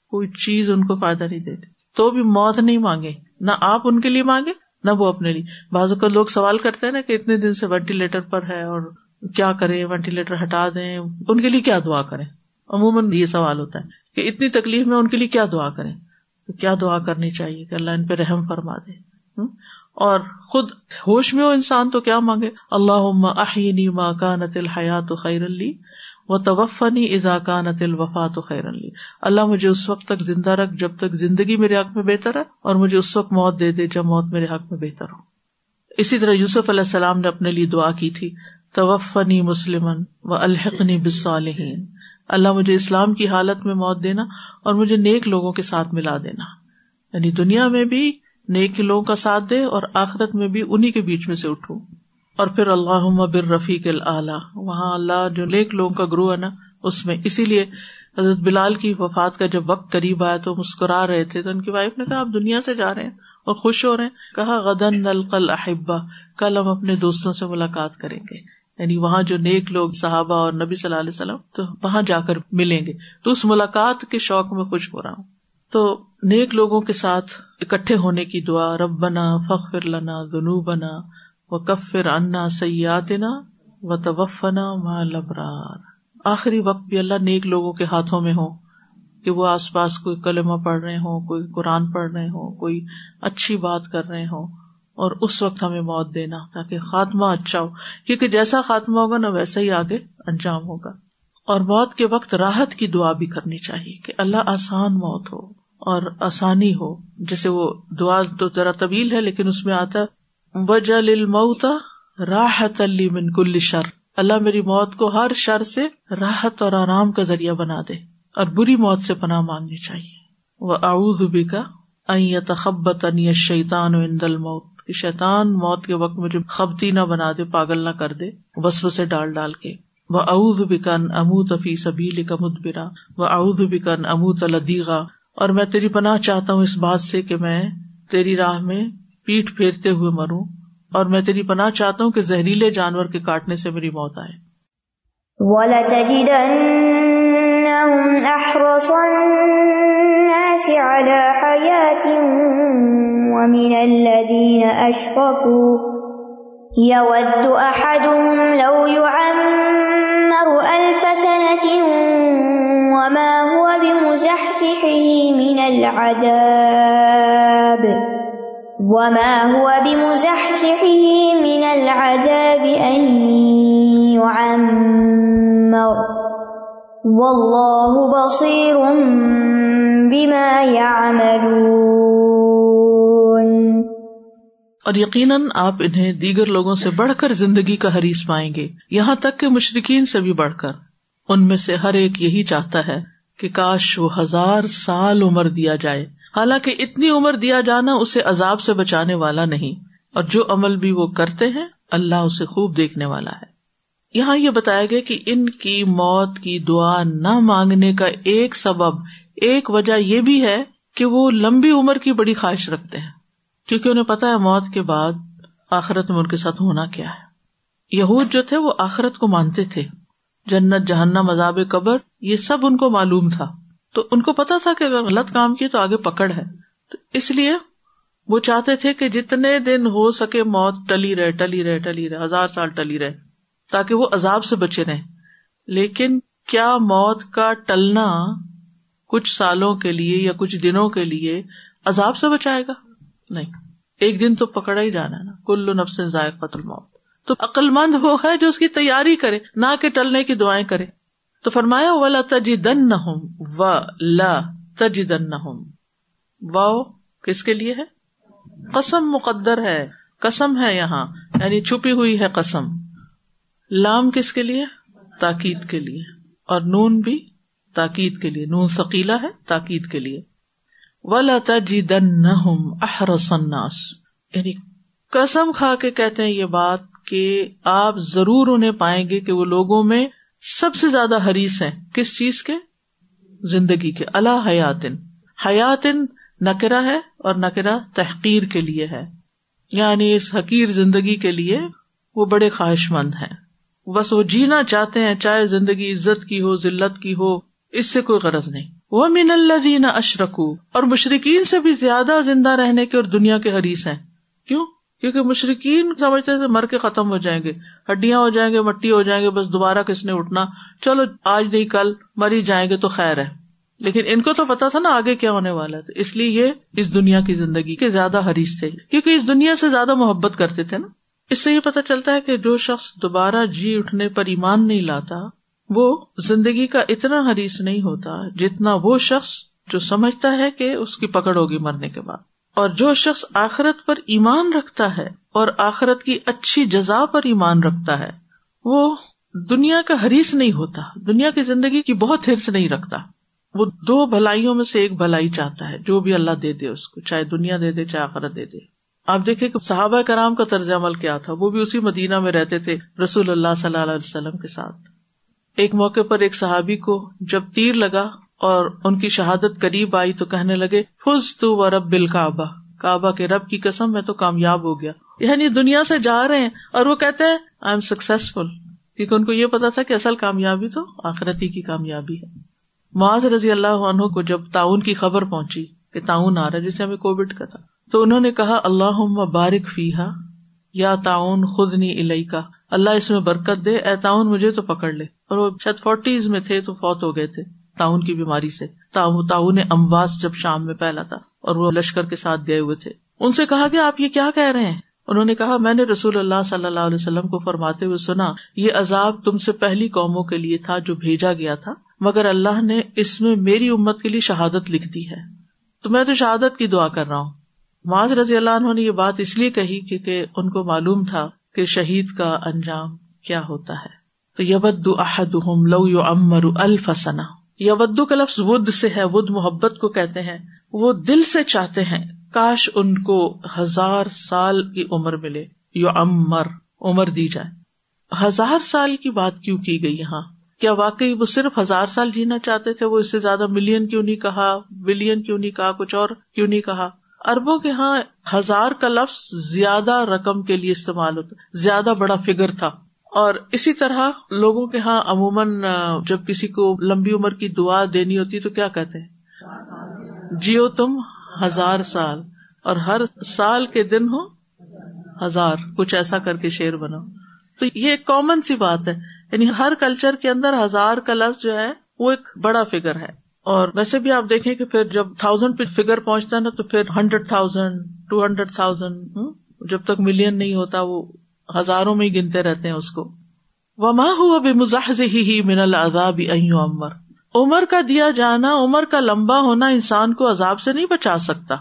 [SPEAKER 2] کوئی چیز ان کو فائدہ نہیں دیتی۔ تو بھی موت نہیں مانگے، نہ آپ ان کے لیے مانگے، نہ وہ اپنے لیے۔ بعض اوقات لوگ سوال کرتے ہیں نا کہ اتنے دن سے وینٹیلیٹر پر ہے اور کیا کریں وینٹیلیٹر ہٹا دیں، ان کے لیے کیا دعا کریں؟ عموماً یہ سوال ہوتا ہے کہ اتنی تکلیف میں ان کے لیے کیا دعا کریں؟ تو کیا دعا کرنی چاہیے کہ اللہ ان پہ رحم فرما دے۔ اور خود ہوش میں ہو انسان تو کیا مانگے؟ اللہ ماں کا نتل حیات خیر علی و توفنی کا نتل خیر علی اللہ مجھے اس وقت تک زندہ رکھ جب تک زندگی میرے حق میں بہتر ہے اور مجھے اس وقت موت دے دے جب موت میرے حق میں بہتر ہو۔ اسی طرح یوسف علیہ السلام نے اپنے لیے دعا کی تھی، توفنی مسلم و الحقنی بسالحین اللہ مجھے اسلام کی حالت میں موت دینا اور مجھے نیک لوگوں کے ساتھ ملا دینا۔ یعنی دنیا میں بھی نیک لوگوں کا ساتھ دے اور آخرت میں بھی انہیں کے بیچ میں سے اٹھو۔ اور پھر اللہ بر رفیق اللہ وہاں اللہ جو نیک لوگوں کا گروہ ہے نا، اس میں اسی لیے حضرت بلال کی وفات کا جب وقت قریب آیا تو مسکرا رہے تھے، تو ان کی وائف نے کہا، آپ دنیا سے جا رہے ہیں اور خوش ہو رہے ہیں۔ کہا، غدن نل احبا کل ہم اپنے دوستوں سے ملاقات کریں گے۔ یعنی وہاں جو نیک لوگ، صحابہ اور نبی صلی اللہ علیہ وسلم، تو وہاں جا کر ملیں گے۔ تو اس ملاقات کے شوق میں خوش ہو رہا ہوں۔ تو نیک لوگوں کے ساتھ اکٹھے ہونے کی دعا رب بنا فخر لنا دنو بنا و کفر انا سیات نا و توفنا لبرار آخری وقت بھی اللہ نیک لوگوں کے ہاتھوں میں ہو کہ وہ آس پاس کوئی کلمہ پڑھ رہے ہوں، کوئی قرآن پڑھ رہے ہوں، کوئی اچھی بات کر رہے ہوں اور اس وقت ہمیں موت دینا تاکہ خاتمہ اچھا ہو۔ کیونکہ جیسا خاتمہ ہوگا نا، ویسا ہی آگے انجام ہوگا۔ اور موت کے وقت راحت کی دعا بھی کرنی چاہیے کہ اللہ آسان موت ہو۔ اور آسانی ہو۔ جیسے وہ دعا تو ذرا طویل ہے، لیکن اس میں آتا وجل الموت راحت علی من کل شر۔ اللہ میری موت کو ہر شر سے راحت اور آرام کا ذریعہ بنا دے اور بری موت سے پناہ مانگنی چاہیے۔ وہ اعوذ بکا تخبت ان شیطان و اندل موت کہ شیطان موت کے وقت مجھے خبتی نہ بنا دے، پاگل نہ کر دے بس سے ڈال ڈال کے۔ وہ اعوذ بکن امو تفی سبیل کا مدبرا۔ وہ اعوذ بکن امو تلدیغا اور میں تیری پناہ چاہتا ہوں اس بات سے کہ میں تیری راہ میں پیٹ پھیرتے ہوئے مروں اور میں تیری پناہ چاہتا ہوں کہ زہریلے جانور کے کاٹنے سے میری موت آئے۔
[SPEAKER 3] وَلَتَجِدَنَّهُمْ أَحْرَصَ النَّاسِ عَلَى حَيَاةٍ وَمِنَ الَّذِينَ أَشْرَكُوا يَوَدُّ أَحَدُهُمْ لَوْ يُعَمَّرُ أَلْفَ سَنَةٍ وَمَا هُوَ بِمُزَحْزِحِهِ مِنَ الْعَذَابِ وَمَا هُوَ بِمُزَحْزِحِهِ مِنَ الْعَذَابِ أَن يُعَمَّرَ وَاللَّهُ بَصِيرٌ بِمَا يَعْمَلُونَ
[SPEAKER 2] اور یقیناً آپ انہیں دیگر لوگوں سے بڑھ کر زندگی کا حریص پائیں گے، یہاں تک کہ مشرقین سے بھی بڑھ کر۔ ان میں سے ہر ایک یہی چاہتا ہے کہ کاش وہ ہزار سال عمر دیا جائے۔ حالانکہ اتنی عمر دیا جانا اسے عذاب سے بچانے والا نہیں۔ اور جو عمل بھی وہ کرتے ہیں، اللہ اسے خوب دیکھنے والا ہے۔ یہاں یہ بتایا گیا کہ ان کی موت کی دعا نہ مانگنے کا ایک سبب، ایک وجہ یہ بھی ہے کہ وہ لمبی عمر کی بڑی خواہش رکھتے ہیں۔ کیونکہ انہیں پتا ہے موت کے بعد آخرت میں ان کے ساتھ ہونا کیا ہے۔ یہود جو تھے وہ آخرت کو مانتے تھے۔ جنت، جہنم مذاب قبر، یہ سب ان کو معلوم تھا۔ تو ان کو پتا تھا کہ اگر غلط کام کی تو آگے پکڑ ہے۔ تو اس لیے وہ چاہتے تھے کہ جتنے دن ہو سکے موت ٹلی رہے ٹلی رہے ٹلی رہے، ہزار سال ٹلی رہے، تاکہ وہ عذاب سے بچے رہے لیکن کیا موت کا ٹلنا کچھ سالوں کے لیے یا کچھ دنوں کے لیے عذاب سے بچائے گا؟ نہیں۔ ایک دن تو پکڑا ہی جانا ہے نا۔ کل نفس ذائق قتل موت تو عقل مند وہ ہے جو اس کی تیاری کرے، نہ کہ ٹلنے کی دعائیں کرے۔ تو فرمایا و لا تجی دن نہ و لا تجی نہ واؤ، کس کے لیے ہے؟ قسم مقدر ہے، قسم ہے یہاں یعنی چھپی ہوئی ہے قسم۔ لام کس کے لیے؟ تاکید کے لیے۔ اور نون بھی تاکید کے لیے۔ نون سکیلا ہے، تاکید کے لیے۔ ولا تجی دن نہ احرسناس یعنی قسم کھا کے کہتے ہیں یہ بات کہ آپ ضرور انہیں پائیں گے کہ وہ لوگوں میں سب سے زیادہ حریث ہیں۔ کس چیز کے؟ زندگی کے۔ اللہ حیاتن۔ حیاتن نکرا ہے اور نکرا تحقیر کے لیے ہے۔ یعنی اس حقیر زندگی کے لیے وہ بڑے خواہش مند ہیں۔ بس وہ جینا چاہتے ہیں، چاہے زندگی عزت کی ہو، ذلت کی ہو، اس سے کوئی غرض نہیں۔ وہ من اللہ دینا اشرکو اور مشرقین سے بھی زیادہ زندہ رہنے کے اور دنیا کے حریث ہیں۔ کیوں؟ کیونکہ مشرقین سمجھتے تھے مر کے ختم ہو جائیں گے، ہڈیاں ہو جائیں گے، مٹی ہو جائیں گے، بس دوبارہ کس نے اٹھنا؟ چلو آج نہیں، کل مری جائیں گے تو خیر ہے۔ لیکن ان کو تو پتا تھا نا آگے کیا ہونے والا تھا اس لیے یہ اس دنیا کی زندگی کے زیادہ حریث تھے۔ کیونکہ اس دنیا سے زیادہ محبت کرتے تھے نا۔ اس سے یہ پتا چلتا ہے کہ جو شخص دوبارہ جی اٹھنے پر ایمان نہیں لاتا، وہ زندگی کا اتنا حریث نہیں ہوتا جتنا وہ شخص جو سمجھتا ہے کہ اس کی پکڑ ہوگی مرنے کے بعد۔ اور جو شخص آخرت پر ایمان رکھتا ہے اور آخرت کی اچھی جزا پر ایمان رکھتا ہے، وہ دنیا کا حریث نہیں ہوتا، دنیا کی زندگی کی بہت ہرس نہیں رکھتا۔ وہ دو بھلائیوں میں سے ایک بھلائی چاہتا ہے، جو بھی اللہ دے دے اس کو، چاہے دنیا دے دے، چاہے آخرت دے دے۔ آپ دیکھیں کہ صحابہ کرام کا طرز عمل کیا تھا، وہ بھی اسی مدینہ میں رہتے تھے رسول اللہ صلی اللہ علیہ وسلم کے ساتھ۔ ایک موقع پر ایک صحابی کو جب تیر لگا اور ان کی شہادت قریب آئی تو کہنے لگے، فز تو و رب بل کعبہ کعبہ کے رب کی قسم میں تو کامیاب ہو گیا۔ یعنی دنیا سے جا رہے ہیں اور وہ کہتے ہیں آئی ایم سکسیسفل کیونکہ ان کو یہ پتا تھا کہ اصل کامیابی تو آخرتی کی کامیابی ہے۔ معاذ رضی اللہ عنہ کو جب تعاون کی خبر پہنچی کہ تعاون آ رہا ہے، جسے ہمیں کووڈ کا تھا، تو انہوں نے کہا اللہ بارک فیحا یا تعاون خود نی الئی کا اللہ اس میں برکت دے، اے تعاون مجھے تو پکڑ لے۔ اور وہ شاید فورٹیز میں تھے تو فوت ہو گئے تھے۔ تعاون کی بیماری سے۔ تعاون امواس جب شام میں پھیلا تھا اور وہ لشکر کے ساتھ گئے ہوئے تھے۔ ان سے کہا کہ آپ یہ کیا کہہ رہے ہیں؟ انہوں نے کہا، میں نے رسول اللہ صلی اللہ علیہ وسلم کو فرماتے ہوئے سنا، یہ عذاب تم سے پہلی قوموں کے لیے تھا جو بھیجا گیا تھا، مگر اللہ نے اس میں میری امت کے لیے شہادت لکھ دی ہے۔ تو میں تو شہادت کی دعا کر رہا ہوں۔ معاذ رضی اللہ عنہ نے یہ بات اس لیے کہی کیونکہ ان کو معلوم تھا کہ شہید کا انجام کیا ہوتا ہے۔ تو یبد احد لو یو امر الفسنا یبدو کا لفظ ود سے ہے، ود محبت کو کہتے ہیں۔ وہ دل سے چاہتے ہیں۔ کاش ان کو ہزار سال کی عمر ملے۔ یو امر عمر دی جائے۔ ہزار سال کی بات کیوں کی گئی یہاں؟ کیا واقعی وہ صرف ہزار سال جینا چاہتے تھے؟ وہ اس سے زیادہ ملین کیوں نہیں کہا؟ بلین کیوں نہیں کہا؟ کچھ اور کیوں نہیں کہا؟ اربوں کے ہاں ہزار کا لفظ زیادہ رقم کے لیے استعمال ہوتا، زیادہ بڑا فگر تھا۔ اور اسی طرح لوگوں کے ہاں عموماً جب کسی کو لمبی عمر کی دعا دینی ہوتی تو کیا کہتے ہیں؟ جیو تم ہزار سال، اور ہر سال کے دن ہو ہزار، کچھ ایسا کر کے شیر بنو تو یہ ایک کامن سی بات ہے۔ یعنی ہر کلچر کے اندر ہزار کا لفظ جو ہے، وہ ایک بڑا فگر ہے۔ اور ویسے بھی آپ دیکھیں کہ پھر جب تھاؤزینڈ پہ فگر پہنچتا ہے نا، تو پھر hundred thousand two hundred thousand جب تک ملین نہیں ہوتا، وہ ہزاروں میں ہی گنتے رہتے ہیں اس کو۔ وما ہوا بھی مزاح ہی من العذاب عمر عمر کا دیا جانا، عمر کا لمبا ہونا انسان کو عذاب سے نہیں بچا سکتا۔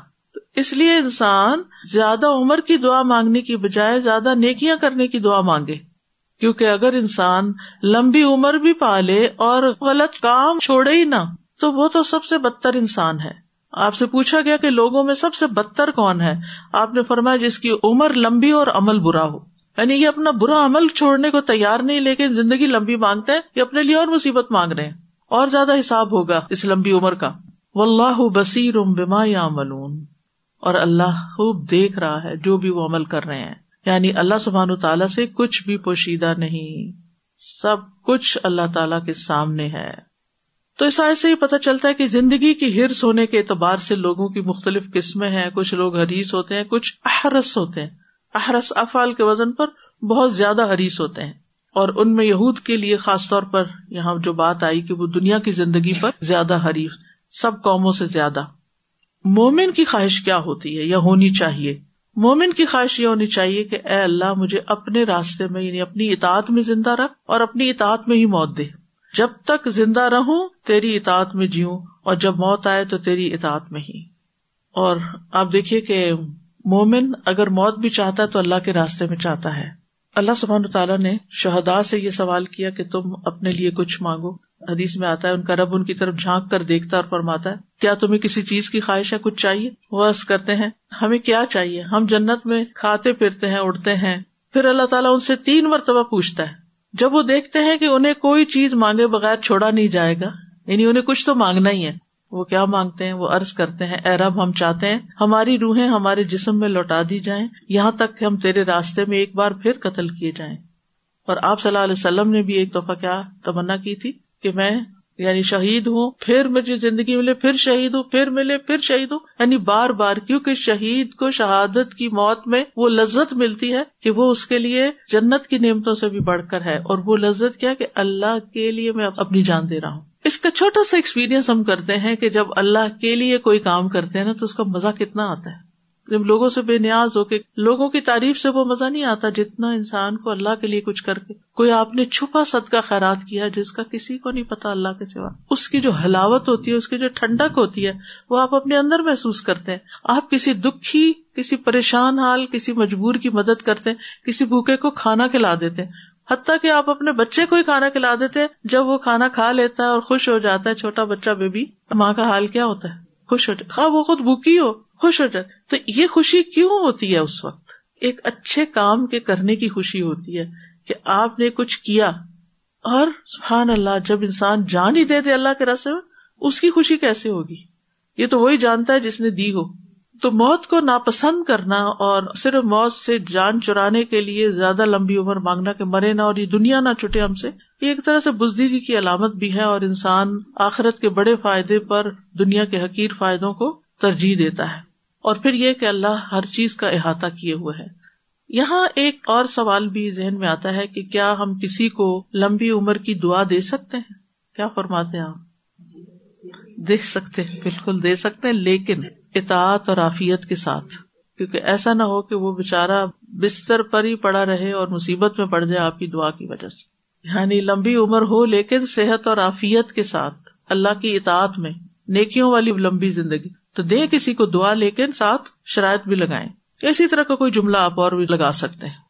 [SPEAKER 2] اس لیے انسان زیادہ عمر کی دعا مانگنے کی بجائے زیادہ نیکیاں کرنے کی دعا مانگے۔ کیونکہ اگر انسان لمبی عمر بھی پالے اور غلط کام چھوڑے ہی نہ، تو وہ تو سب سے بدتر انسان ہے۔ آپ سے پوچھا گیا کہ لوگوں میں سب سے بدتر کون ہے؟ آپ نے فرمایا جس کی عمر لمبی اور عمل برا ہو۔ یعنی یہ اپنا برا عمل چھوڑنے کو تیار نہیں، لیکن زندگی لمبی مانگتے ہیں، یہ اپنے لیے اور مصیبت مانگ رہے ہیں۔ اور زیادہ حساب ہوگا اس لمبی عمر کا۔ و اللہ بصیر بما یا ملون اور اللہ خوب دیکھ رہا ہے جو بھی وہ عمل کر رہے ہیں۔ یعنی اللہ سبحان تعالیٰ سے کچھ بھی پوشیدہ نہیں۔ سب کچھ اللہ تعالی کے سامنے ہے۔ تو اس آئے سے ہی پتہ چلتا ہے کہ زندگی کی ہرس ہونے کے اعتبار سے لوگوں کی مختلف قسمیں ہیں۔ کچھ لوگ حریث ہوتے ہیں، کچھ احرس ہوتے ہیں۔ احرس افعال کے وزن پر بہت زیادہ حریث ہوتے ہیں اور ان میں یہود کے لیے خاص طور پر یہاں جو بات آئی کہ وہ دنیا کی زندگی پر زیادہ حریف سب قوموں سے زیادہ۔ مومن کی خواہش کیا ہوتی ہے یا ہونی چاہیے؟ مومن کی خواہش یہ ہونی چاہیے کہ اے اللہ، مجھے اپنے راستے میں یعنی اپنی اطاعت میں زندہ رکھ اور اپنی اطاعت میں ہی موت دے۔ جب تک زندہ رہوں، تیری اطاعت میں جیوں اور جب موت آئے تو تیری اطاعت میں ہی۔ اور آپ دیکھیے کہ مومن اگر موت بھی چاہتا ہے تو اللہ کے راستے میں چاہتا ہے۔ اللہ سبحان تعالیٰ نے شہدا سے یہ سوال کیا کہ تم اپنے لیے کچھ مانگو۔ حدیث میں آتا ہے، ان کا رب ان کی طرف جھانک کر دیکھتا اور فرماتا ہے، کیا تمہیں کسی چیز کی خواہش ہے؟ کچھ چاہیے؟ وہ کرتے ہیں، ہمیں کیا چاہیے؟ ہم جنت میں کھاتے پھرتے ہیں، اڑتے ہیں۔ پھر اللہ تعالیٰ ان سے تین مرتبہ پوچھتا ہے۔ جب وہ دیکھتے ہیں کہ انہیں کوئی چیز مانگے بغیر چھوڑا نہیں جائے گا یعنی انہیں کچھ تو مانگنا ہی ہے۔ وہ کیا مانگتے ہیں؟ وہ ارض کرتے ہیں، اے رب، ہم چاہتے ہیں ہماری روحیں ہمارے جسم میں لوٹا دی جائیں، یہاں تک کہ ہم تیرے راستے میں ایک بار پھر قتل کیے جائیں۔ اور آپ صلی اللہ علیہ وسلم نے بھی ایک دفعہ کیا تمنا کی تھی کہ میں یعنی شہید ہوں، پھر مجھے زندگی ملے، پھر شہید ہوں، پھر ملے، پھر شہید ہوں۔ یعنی بار بار، کیونکہ شہید کو شہادت کی موت میں وہ لذت ملتی ہے کہ وہ اس کے لیے جنت کی نعمتوں سے بھی بڑھ کر ہے۔ اور وہ لذت کیا کہ اللہ کے لیے میں اپنی جان دے رہا ہوں۔ اس کا چھوٹا سا ایکسپیرئنس ہم کرتے ہیں کہ جب اللہ کے لیے کوئی کام کرتے ہیں نا تو اس کا مزہ کتنا آتا ہے۔ جب لوگوں سے بے نیاز ہو کے، لوگوں کی تعریف سے وہ مزہ نہیں آتا جتنا انسان کو اللہ کے لیے کچھ کر کے۔ کوئی آپ نے چھپا صدقہ خیرات کیا جس کا کسی کو نہیں پتا اللہ کے سوا۔ اس کی جو حلاوت ہوتی ہے، اس کی جو ٹھنڈک ہوتی ہے، وہ آپ اپنے اندر محسوس کرتے ہیں۔ آپ کسی دکھی، کسی پریشان حال، کسی مجبور کی مدد کرتے کسی بھوکے کو کھانا کھلا دیتے حتیٰ کہ آپ اپنے بچے کو ہی کھانا کھلا دیتے جب وہ کھانا کھا لیتا ہے اور خوش ہو جاتا ہے، چھوٹا بچہ بیبی ماں کا حال کیا ہوتا ہے؟ خوش ہو جائے وہ خود بھوکی ہو، خوش ہو جائے۔ تو یہ خوشی کیوں ہوتی ہے اس وقت؟ ایک اچھے کام کے کرنے کی خوشی ہوتی ہے کہ آپ نے کچھ کیا۔ اور سبحان اللہ، جب انسان جان ہی دے دے اللہ کے راستے میں، اس کی خوشی کیسے ہوگی؟ یہ تو وہی جانتا ہے جس نے دی ہو۔ تو موت کو ناپسند کرنا اور صرف موت سے جان چرانے کے لیے زیادہ لمبی عمر مانگنا کہ مرے نہ اور یہ دنیا نہ چھٹے ہم سے، یہ ایک طرح سے بزدیدی کی علامت بھی ہے اور انسان آخرت کے بڑے فائدے پر دنیا کے حقیر فائدوں کو ترجیح دیتا ہے۔ اور پھر یہ کہ اللہ ہر چیز کا احاطہ کیے ہوئے ہے۔ یہاں ایک اور سوال بھی ذہن میں آتا ہے کہ کیا ہم کسی کو لمبی عمر کی دعا دے سکتے ہیں؟ کیا فرماتے ہیں آپ؟ دے سکتے بالکل دے سکتے ہیں، لیکن اطاعت اور آفیت کے ساتھ۔ کیونکہ ایسا نہ ہو کہ وہ بےچارا بستر پر ہی پڑا رہے اور مصیبت میں پڑ جائے آپ کی دعا کی وجہ سے۔ یعنی لمبی عمر ہو لیکن صحت اور آفیت کے ساتھ اللہ کی اطاعت میں نیکیوں والی لمبی زندگی۔ تو دے کسی کو دعا لیکن ساتھ شرائط بھی لگائیں۔ اسی طرح کا کوئی جملہ آپ اور بھی لگا سکتے ہیں۔